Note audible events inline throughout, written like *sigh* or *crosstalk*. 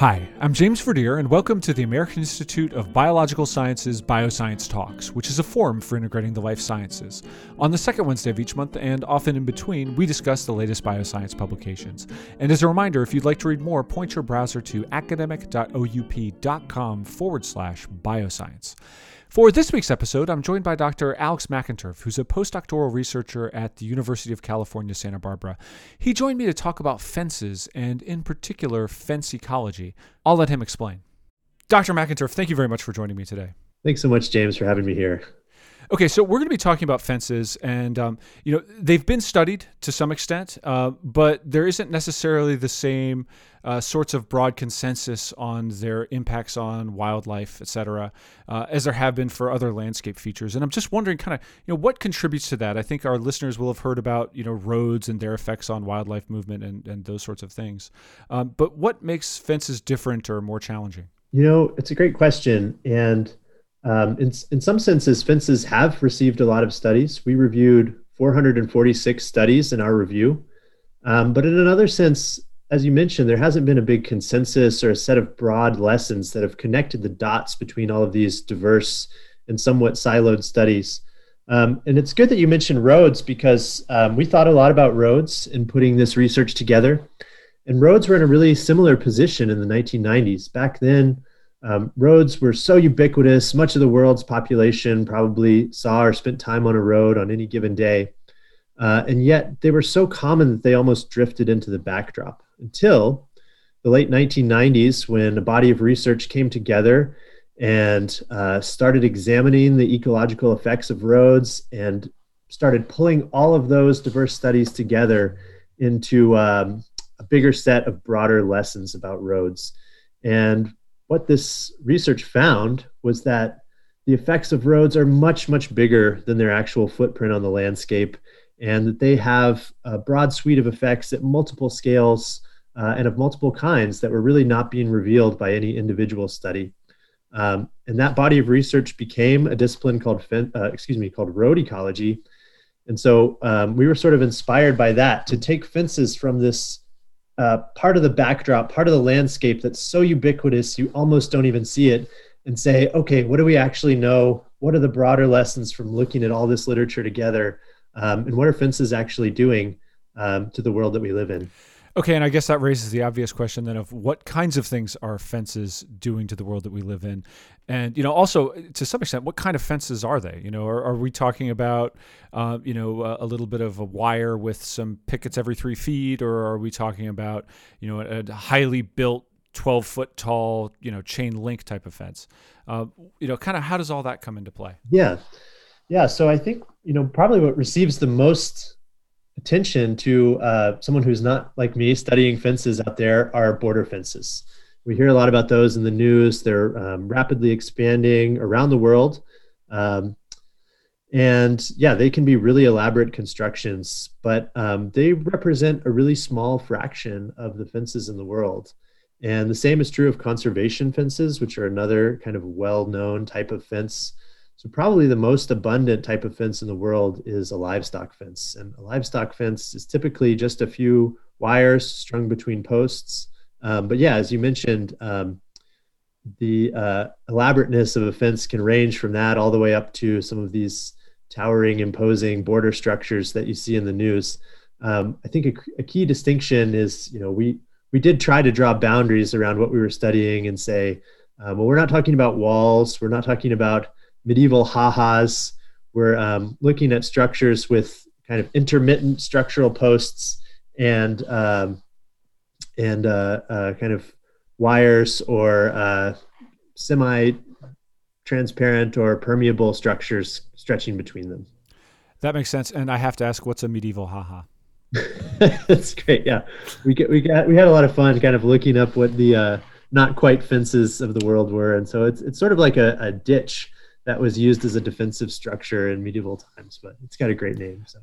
Hi, I'm James Verdier, and welcome to the American Institute of Biological Sciences Bioscience Talks, which is a forum for integrating the life sciences. On the second Wednesday of each month, and often in between, we discuss the latest bioscience publications. And as a reminder, if you'd like to read more, point your browser to academic.oup.com forward slash bioscience. For this week's episode, I'm joined by Dr. Alex McInturff, who's a postdoctoral researcher at the University of California, Santa Barbara. He joined me to talk about fences, and in particular, fence ecology. I'll let him explain. Dr. McInturff, thank you very much for joining me today. Thanks so much, James, for having me here. Okay, so we're going to be talking about fences, and um, you know they've been studied to some extent, uh, but there isn't necessarily the same uh, sorts of broad consensus on their impacts on wildlife, et cetera, uh, as there have been for other landscape features. And I'm just wondering, kind of, you know, what contributes to that? I think our listeners will have heard about you know roads and their effects on wildlife movement and and those sorts of things. Um, but what makes fences different or more challenging? You know, it's a great question, and um, in, in some senses, fences have received a lot of studies. We reviewed 446 studies in our review. Um, but in another sense, as you mentioned, there hasn't been a big consensus or a set of broad lessons that have connected the dots between all of these diverse and somewhat siloed studies. Um, and it's good that you mentioned roads because um, we thought a lot about roads in putting this research together. And roads were in a really similar position in the 1990s. Back then, um, roads were so ubiquitous, much of the world's population probably saw or spent time on a road on any given day. Uh, and yet they were so common that they almost drifted into the backdrop until the late 1990s when a body of research came together and uh, started examining the ecological effects of roads and started pulling all of those diverse studies together into um, a bigger set of broader lessons about roads. And what this research found was that the effects of roads are much, much bigger than their actual footprint on the landscape, and that they have a broad suite of effects at multiple scales uh, and of multiple kinds that were really not being revealed by any individual study. Um, and that body of research became a discipline called, uh, excuse me, called road ecology. And so um, we were sort of inspired by that to take fences from this uh, part of the backdrop, part of the landscape that's so ubiquitous you almost don't even see it, and say, okay, what do we actually know? What are the broader lessons from looking at all this literature together? Um, and what are fences actually doing um, to the world that we live in? Okay, and I guess that raises the obvious question then of what kinds of things are fences doing to the world that we live in, and you know also to some extent what kind of fences are they? You know, are, are we talking about uh, you know a, a, little bit of a wire with some pickets every three feet, or are we talking about you know a, a highly built 12 foot tall you know chain link type of fence? Uh, you know, kind of how does all that come into play? Yeah, yeah. So I think you know probably what receives the most attention to uh, someone who's not like me studying fences out there are border fences. We hear a lot about those in the news. They're um, rapidly expanding around the world. Um, and yeah, they can be really elaborate constructions, but um, they represent a really small fraction of the fences in the world. And the same is true of conservation fences, which are another kind of well known type of fence so probably the most abundant type of fence in the world is a livestock fence. And a livestock fence is typically just a few wires strung between posts. Um, but yeah, as you mentioned, um, the uh, elaborateness of a fence can range from that all the way up to some of these towering, imposing border structures that you see in the news. Um, I think a, a, key distinction is, you know, we we did try to draw boundaries around what we were studying and say, uh, well, we're not talking about walls, we're not talking about medieval ha-has. We're um, looking at structures with kind of intermittent structural posts and um, and uh, uh, kind of wires or uh, semi-transparent or permeable structures stretching between them. That makes sense. And I have to ask, what's a medieval ha-ha? *laughs* That's great. Yeah, we get we got we had a lot of fun kind of looking up what the uh, not quite fences of the world were, and so it's it's sort of like a, a ditch that was used as a defensive structure in medieval times, but it's got a great name. So.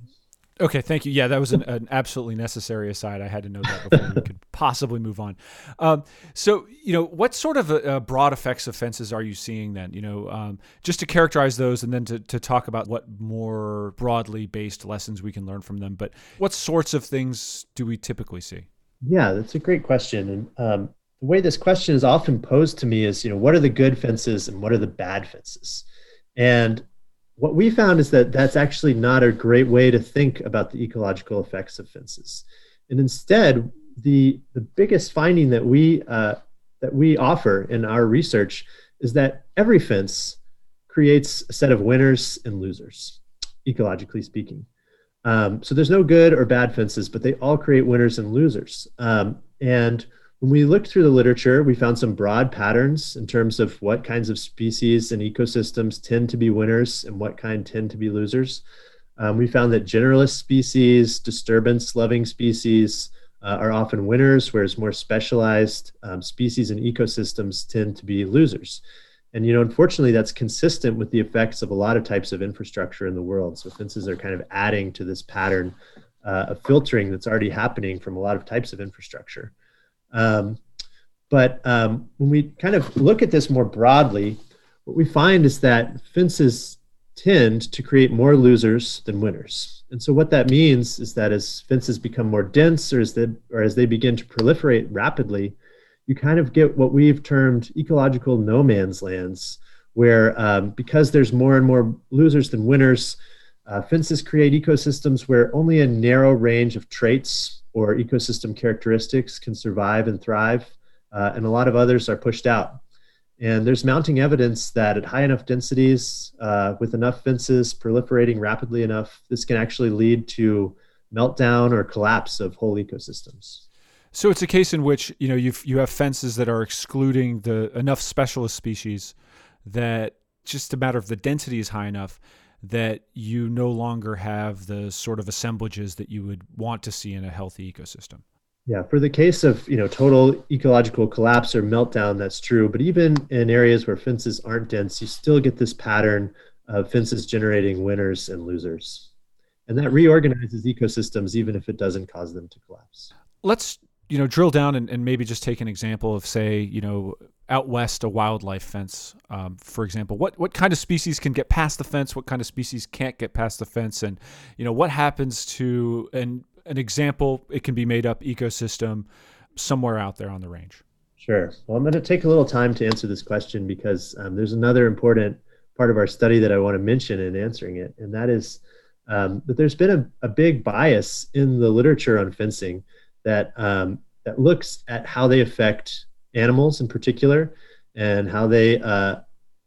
Okay, thank you. Yeah, that was an, an, absolutely necessary aside. I had to know that before we could *laughs* possibly move on. Um, so, you know, what sort of uh, broad effects of fences are you seeing then? You know, um, just to characterize those and then to, to talk about what more broadly based lessons we can learn from them. But what sorts of things do we typically see? Yeah, that's a great question. And um, the way this question is often posed to me is, you know, what are the good fences and what are the bad fences? And what we found is that that's actually not a great way to think about the ecological effects of fences. And instead, the, the biggest finding that we, uh, that we offer in our research is that every fence creates a set of winners and losers, ecologically speaking. Um, so there's no good or bad fences, but they all create winners and losers. Um, and when we looked through the literature, we found some broad patterns in terms of what kinds of species and ecosystems tend to be winners and what kind tend to be losers. Um, we found that generalist species, disturbance loving species uh, are often winners, whereas more specialized um, species and ecosystems tend to be losers. And you know, unfortunately, that's consistent with the effects of a lot of types of infrastructure in the world. So fences are kind of adding to this pattern uh, of filtering that's already happening from a lot of types of infrastructure. Um, but um, when we kind of look at this more broadly, what we find is that fences tend to create more losers than winners. And so what that means is that as fences become more dense or as they, or as they begin to proliferate rapidly, you kind of get what we've termed ecological no man's lands, where um, because there's more and more losers than winners, uh, fences create ecosystems where only a narrow range of traits or ecosystem characteristics can survive and thrive, uh, and a lot of others are pushed out. And there's mounting evidence that at high enough densities, uh, with enough fences proliferating rapidly enough, this can actually lead to meltdown or collapse of whole ecosystems. So it's a case in which you know you you have fences that are excluding the enough specialist species that just a matter of the density is high enough that you no longer have the sort of assemblages that you would want to see in a healthy ecosystem. Yeah, for the case of you know total ecological collapse or meltdown, that's true. But even in areas where fences aren't dense, you still get this pattern of fences generating winners and losers, and that reorganizes ecosystems even if it doesn't cause them to collapse. Let's you know drill down and, and maybe just take an example of say you know out west a wildlife fence, um, for example. What what kind of species can get past the fence? What kind of species can't get past the fence? And you know what happens to an an example? It can be made up ecosystem somewhere out there on the range. Sure. Well, I'm going to take a little time to answer this question because um, there's another important part of our study that I want to mention in answering it, and that is um, that there's been a, a, big bias in the literature on fencing that um, that looks at how they affect animals in particular and how they uh,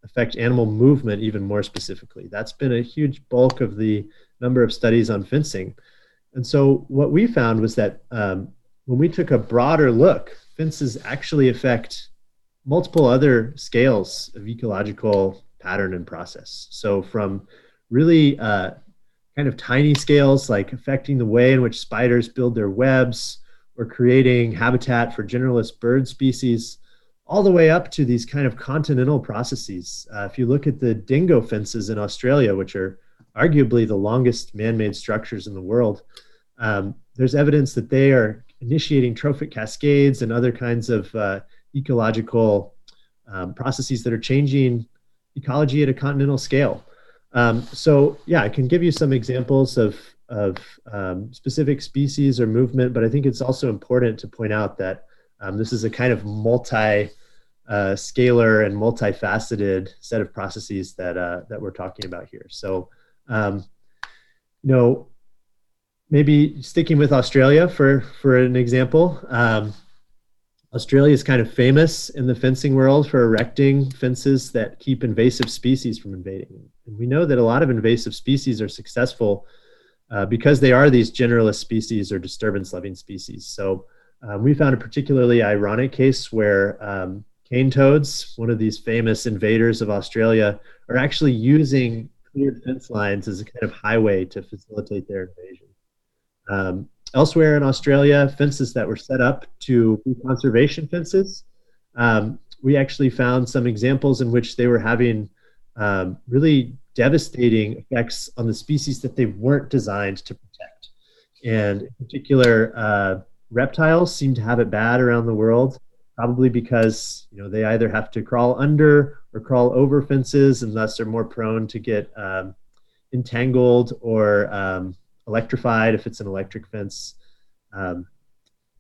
affect animal movement even more specifically. That's been a huge bulk of the number of studies on fencing. And so what we found was that um, when we took a broader look, fences actually affect multiple other scales of ecological pattern and process. So from really uh, kind of tiny scales like affecting the way in which spiders build their webs or creating habitat for generalist bird species, all the way up to these kind of continental processes. Uh, if you look at the dingo fences in Australia, which are arguably the longest man made structures in the world, um, there's evidence that they are initiating trophic cascades and other kinds of uh, ecological um, processes that are changing ecology at a continental scale. Um, so, yeah, I can give you some examples of of um, specific species or movement, but I think it's also important to point out that um, this is a kind of multi uh, scalar and multifaceted set of processes that uh, that we're talking about here. So, um, you know, maybe sticking with Australia for for an example. Um, Australia is kind of famous in the fencing world for erecting fences that keep invasive species from invading. And we know that a lot of invasive species are successful uh, because they are these generalist species or disturbance loving species. So um, we found a particularly ironic case where um, cane toads, one of these famous invaders of Australia, are actually using cleared fence lines as a kind of highway to facilitate their invasion. Um, elsewhere in Australia, fences that were set up to be conservation fences, um, we actually found some examples in which they were having um, really devastating effects on the species that they weren't designed to protect. And in particular, uh, reptiles seem to have it bad around the world, probably because you know they either have to crawl under or crawl over fences, and thus are more prone to get um, entangled or um, electrified if it's an electric fence. Um,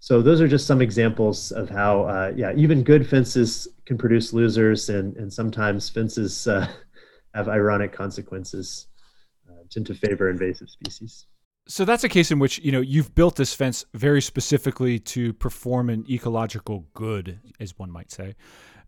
so those are just some examples of how, uh, yeah, even good fences can produce losers, and and sometimes fences uh, *laughs* have ironic consequences uh, tend to favor invasive species. So that's a case in which you know you've built this fence very specifically to perform an ecological good, as one might say,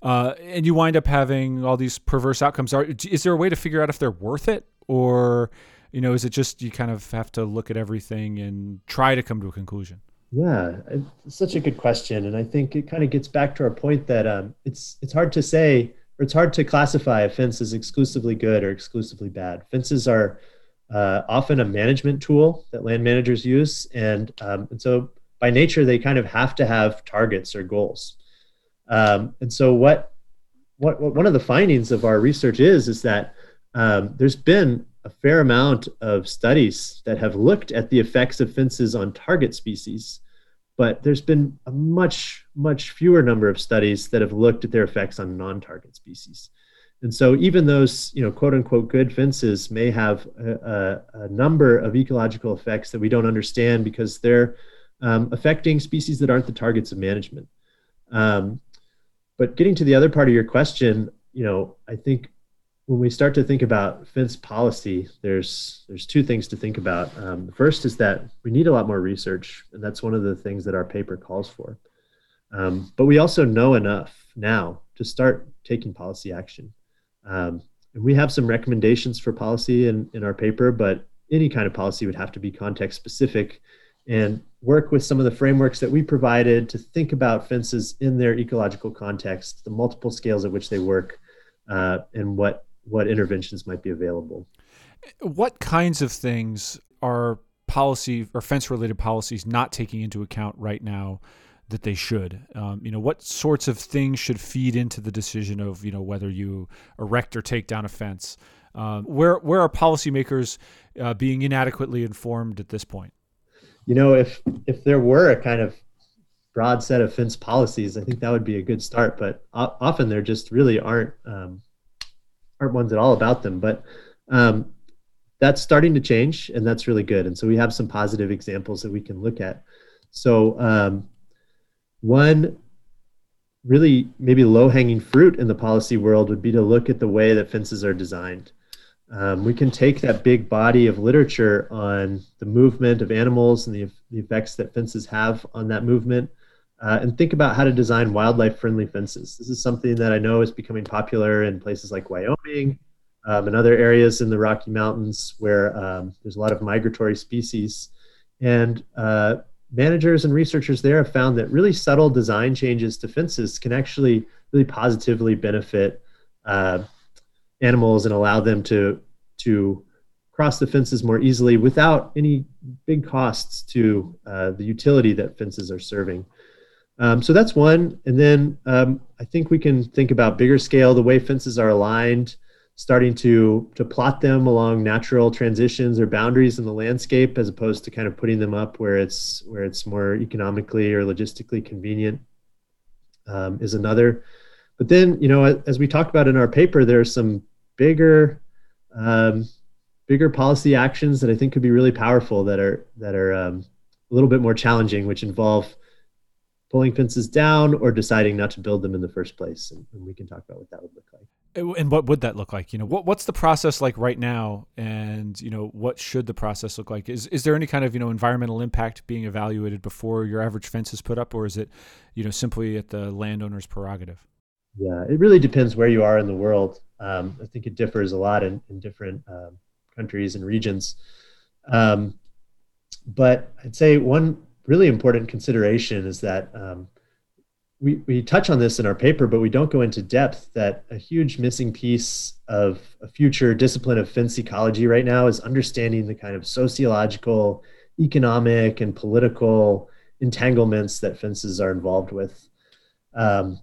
uh, and you wind up having all these perverse outcomes. Are, is there a way to figure out if they're worth it, or you know, is it just you kind of have to look at everything and try to come to a conclusion? Yeah, it's such a good question, and I think it kind of gets back to our point that um, it's it's hard to say or it's hard to classify a fence as exclusively good or exclusively bad. Fences are uh, often a management tool that land managers use, and um, and so by nature they kind of have to have targets or goals. Um, and so what, what what one of the findings of our research is is that um, there's been a fair amount of studies that have looked at the effects of fences on target species, but there's been a much, much fewer number of studies that have looked at their effects on non-target species. And so even those, you know, quote unquote good fences may have a, a, a number of ecological effects that we don't understand because they're um, affecting species that aren't the targets of management. Um, but getting to the other part of your question, you know, I think when we start to think about fence policy, there's there's two things to think about. Um, the first is that we need a lot more research, and that's one of the things that our paper calls for. Um, but we also know enough now to start taking policy action. Um, and we have some recommendations for policy in, in our paper, but any kind of policy would have to be context specific and work with some of the frameworks that we provided to think about fences in their ecological context, the multiple scales at which they work, uh, and what what interventions might be available. What kinds of things are policy or fence related policies not taking into account right now that they should? Um, you know, what sorts of things should feed into the decision of you know whether you erect or take down a fence? Um, where where are policymakers uh, being inadequately informed at this point? You know, if if there were a kind of broad set of fence policies, I think that would be a good start. But often there just really aren't um, aren't ones at all about them. But um, that's starting to change, and that's really good. And so we have some positive examples that we can look at. So um, one really maybe low hanging fruit in the policy world would be to look at the way that fences are designed. Um, we can take that big body of literature on the movement of animals and the, the effects that fences have on that movement uh, and think about how to design wildlife friendly fences. This is something that I know is becoming popular in places like Wyoming um, and other areas in the Rocky Mountains where um, there's a lot of migratory species. And uh, managers and researchers there have found that really subtle design changes to fences can actually really positively benefit uh, animals and allow them to, to cross the fences more easily without any big costs to uh, the utility that fences are serving. Um, so that's one. And then um, I think we can think about bigger scale, the way fences are aligned, starting to, to plot them along natural transitions or boundaries in the landscape as opposed to kind of putting them up where it's, where it's more economically or logistically convenient um, is another. But then, you know, as we talked about in our paper, there are some bigger, um, bigger policy actions that I think could be really powerful that are, that are um, a little bit more challenging, which involve pulling fences down or deciding not to build them in the first place. And, and, we can talk about what that would look like. And what would that look like? You know, what, what's the process like right now? And, you know, what should the process look like? Is, is there any kind of, you know, environmental impact being evaluated before your average fence is put up? Or is it, you know, simply at the landowner's prerogative? Yeah, it really depends where you are in the world. Um, I think it differs a lot in, in different um, countries and regions. Um, but I'd say one really important consideration is that um, we, we touch on this in our paper, but we don't go into depth that a huge missing piece of a future discipline of fence ecology right now is understanding the kind of sociological, economic, and political entanglements that fences are involved with. Um,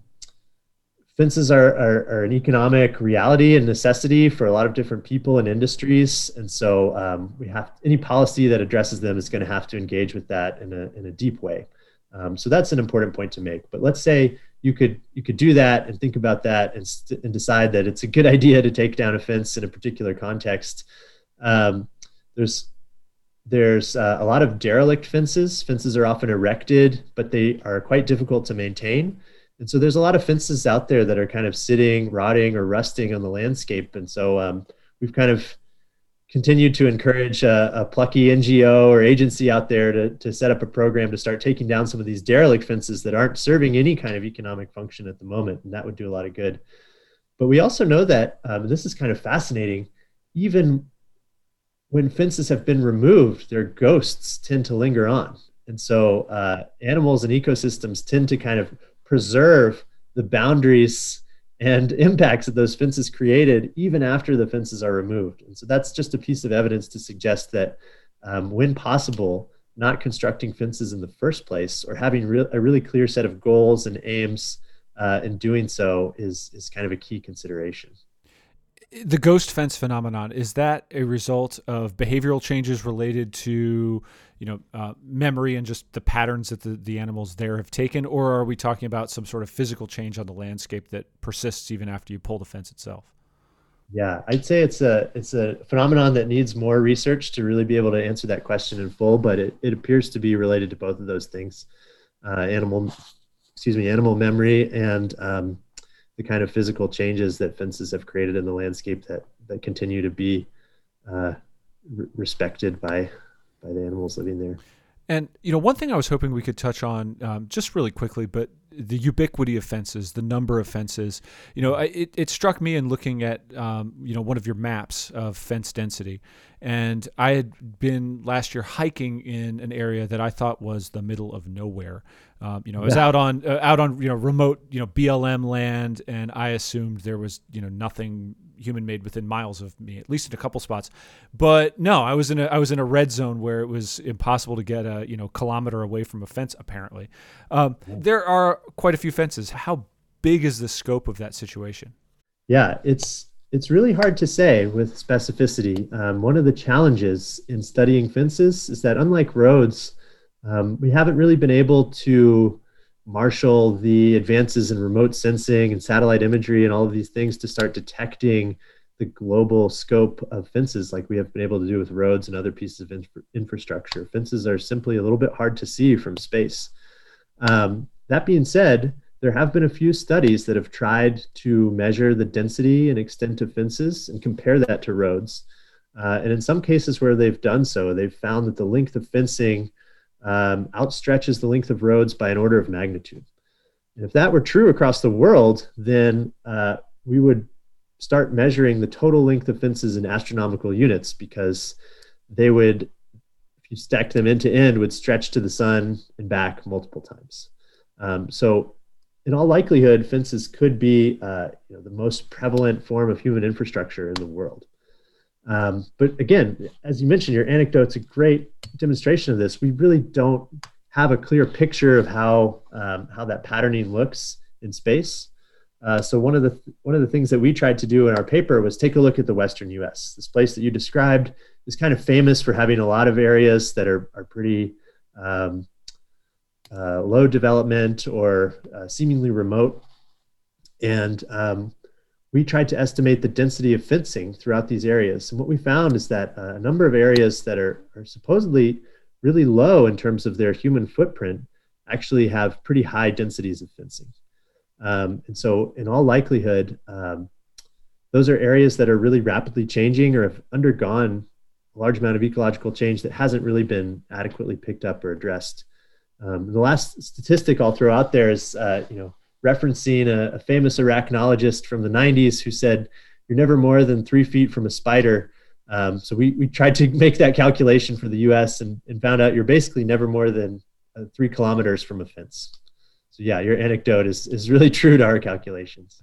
fences are, are, are, an economic reality and necessity for a lot of different people and industries. And so um, we have any policy that addresses them is going to have to engage with that in a, in a deep way. Um, so that's an important point to make. But let's say you could you could do that and think about that and, st- and decide that it's a good *laughs* idea to take down a fence in a particular context. Um, there's there's uh, a lot of derelict fences. Fences are often erected, but they are quite difficult to maintain. And so there's a lot of fences out there that are kind of sitting, rotting, or rusting on the landscape. And so um, we've kind of continued to encourage a, a, plucky NGO or agency out there to, to set up a program to start taking down some of these derelict fences that aren't serving any kind of economic function at the moment. And that would do a lot of good. But we also know that um, this is kind of fascinating. Even when fences have been removed, their ghosts tend to linger on. And so uh, animals and ecosystems tend to kind of preserve the boundaries and *laughs* impacts that those fences created even after the fences are removed. And so that's just a piece of evidence to suggest that um, when possible, not constructing fences in the first place or having re- a really clear set of goals and aims uh, in doing so is, is kind of a key consideration the ghost fence phenomenon is that a result of behavioral changes related to you know uh, memory and just the patterns that the, the animals there have taken? Or are we talking about some sort of physical change on the landscape that persists even after you pull the fence itself? Yeah i'd say it's a it's a phenomenon that needs more research to really be able to answer that question in full but it, it appears to be related to both of those things. Uh, animal excuse me animal memory and um, the kind of physical changes that fences have created in the landscape that that continue to be uh, re- respected by by the animals living there. And you know, one thing I was hoping we could touch on um, just really quickly, but the ubiquity of fences, the number of fences. You know, it, it struck me in looking at um, you know one of your maps of fence density, and I had been last year hiking in an area that I thought was the middle of nowhere. Um, you know, I was out on uh, out on you know remote you know BLM land, and I assumed there was you know nothing human made within miles of me, at least in a couple spots. But no, I was in a I was in a red zone where it was impossible to get a you know kilometer away from a fence. Apparently, um, there are quite a few fences. How big is the scope of that situation? Yeah, it's it's really hard to say with specificity. Um, one of the challenges in studying fences is that unlike roads, um, we haven't really been able to marshal the advances in remote sensing and satellite imagery and all of these things to start detecting the global scope of fences like we have been able to do with roads and other pieces of infra- infrastructure. Fences are simply a little bit hard to see from space. Um, that being said, there have been a few studies that have tried to measure the density and extent of fences and compare that to roads. Uh, and in some cases where they've done so, they've found that the length of fencing um, outstretches the length of roads by an order of magnitude. And if that were true across the world, then uh, we would start measuring the total length of fences in astronomical units because they would, if you stacked them end to end, would stretch to the sun and back multiple times. Um, so, in all likelihood, fences could be uh, you know, the most prevalent form of human infrastructure in the world. Um, but again, as you mentioned, your anecdote's a great demonstration of this. We really don't have a clear picture of how um, how that patterning looks in space. Uh, so one of the one of the things that we tried to do in our paper was take a look at the Western U.S. This place that you described is kind of famous for having a lot of areas that are are pretty um, uh, low development or uh, seemingly remote, and um, we tried to estimate the density of fencing throughout these areas. And what we found is that uh, a number of areas that are, are supposedly really low in terms of their human footprint actually have pretty high densities of fencing. Um, and so, in all likelihood, um, those are areas that are really rapidly changing or have undergone a large amount of ecological change that hasn't really been adequately picked up or addressed. Um, the last statistic I'll throw out there is, uh, you know, referencing a, a, famous arachnologist from the 90s who said, You're never more than three feet from a spider. Um, so we, we tried to *laughs* make that calculation for the US and, and found out you're basically never more than uh, three kilometers from a fence. So, yeah, your anecdote is, is really true to our calculations.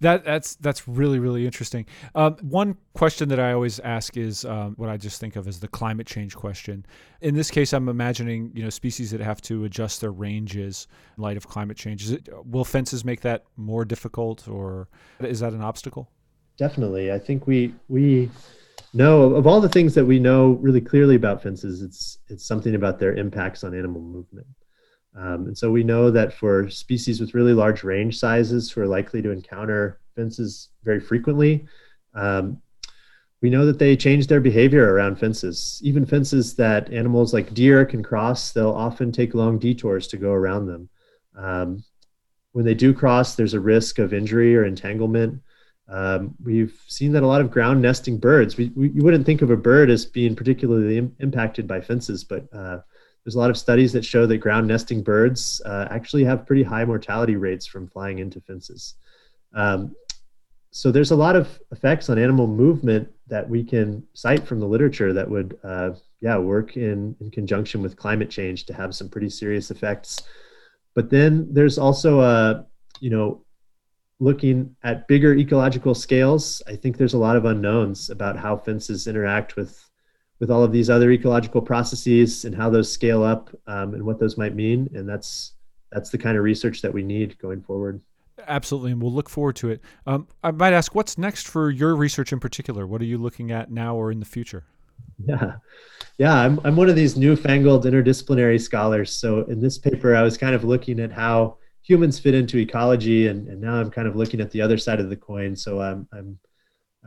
That that's that's really really interesting. Um, one question that I always ask is um, what I just think of as the climate change question. In this case, I'm imagining you know species that have to adjust their ranges in light of climate change. It, will fences make that more difficult, or is that an obstacle? Definitely, I think we we know of all the things that we know really clearly about fences. It's it's something about their impacts on animal movement. Um, and so we know that for species with really large range sizes who are likely to encounter fences very frequently, um, we know that they change their behavior around fences. Even fences that animals like deer can cross, they'll often take long detours to go around them. Um, when they do cross, there's a risk of injury or entanglement. Um, we've seen that a lot of ground nesting birds, we, we, you wouldn't think of a bird as being particularly Im- impacted by fences, but uh, there's a lot of studies that show that ground nesting birds uh, actually have pretty high mortality rates from flying into fences. Um, so there's a lot of effects on animal movement that we can cite from the literature that would, uh, yeah, work in, in conjunction with climate change to have some pretty serious effects. But then there's also a, uh, you know, looking at bigger ecological scales. I think there's a lot of unknowns about how fences interact with with all of these other ecological processes and how those scale up um, and what those might mean. And that's that's the kind of research that we need going forward. Absolutely, and we'll look forward to it. Um, I might ask, what's next for your research in particular? What are you looking at now or in the future? Yeah, yeah, I'm I'm one of these newfangled interdisciplinary scholars. So in this paper, I was kind of looking at how humans fit into ecology, and, and now I'm kind of looking at the other side of the coin. So I'm I'm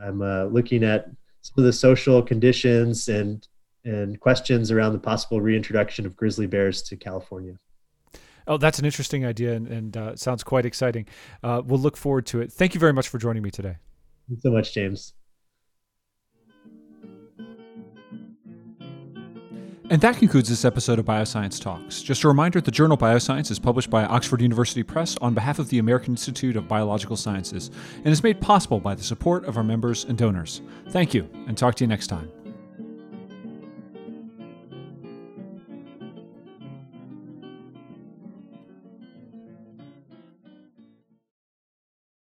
I'm uh, looking at some of the social conditions and and questions around the possible reintroduction of grizzly bears to California. Oh, that's an interesting idea and, and uh, sounds quite exciting. Uh, we'll look forward to it. Thank you very much for joining me today. Thanks so much, James. And that concludes this episode of Bioscience Talks. Just a reminder the journal Bioscience is published by Oxford University Press on behalf of the American Institute of Biological Sciences and is made possible by the support of our members and donors. Thank you, and talk to you next time.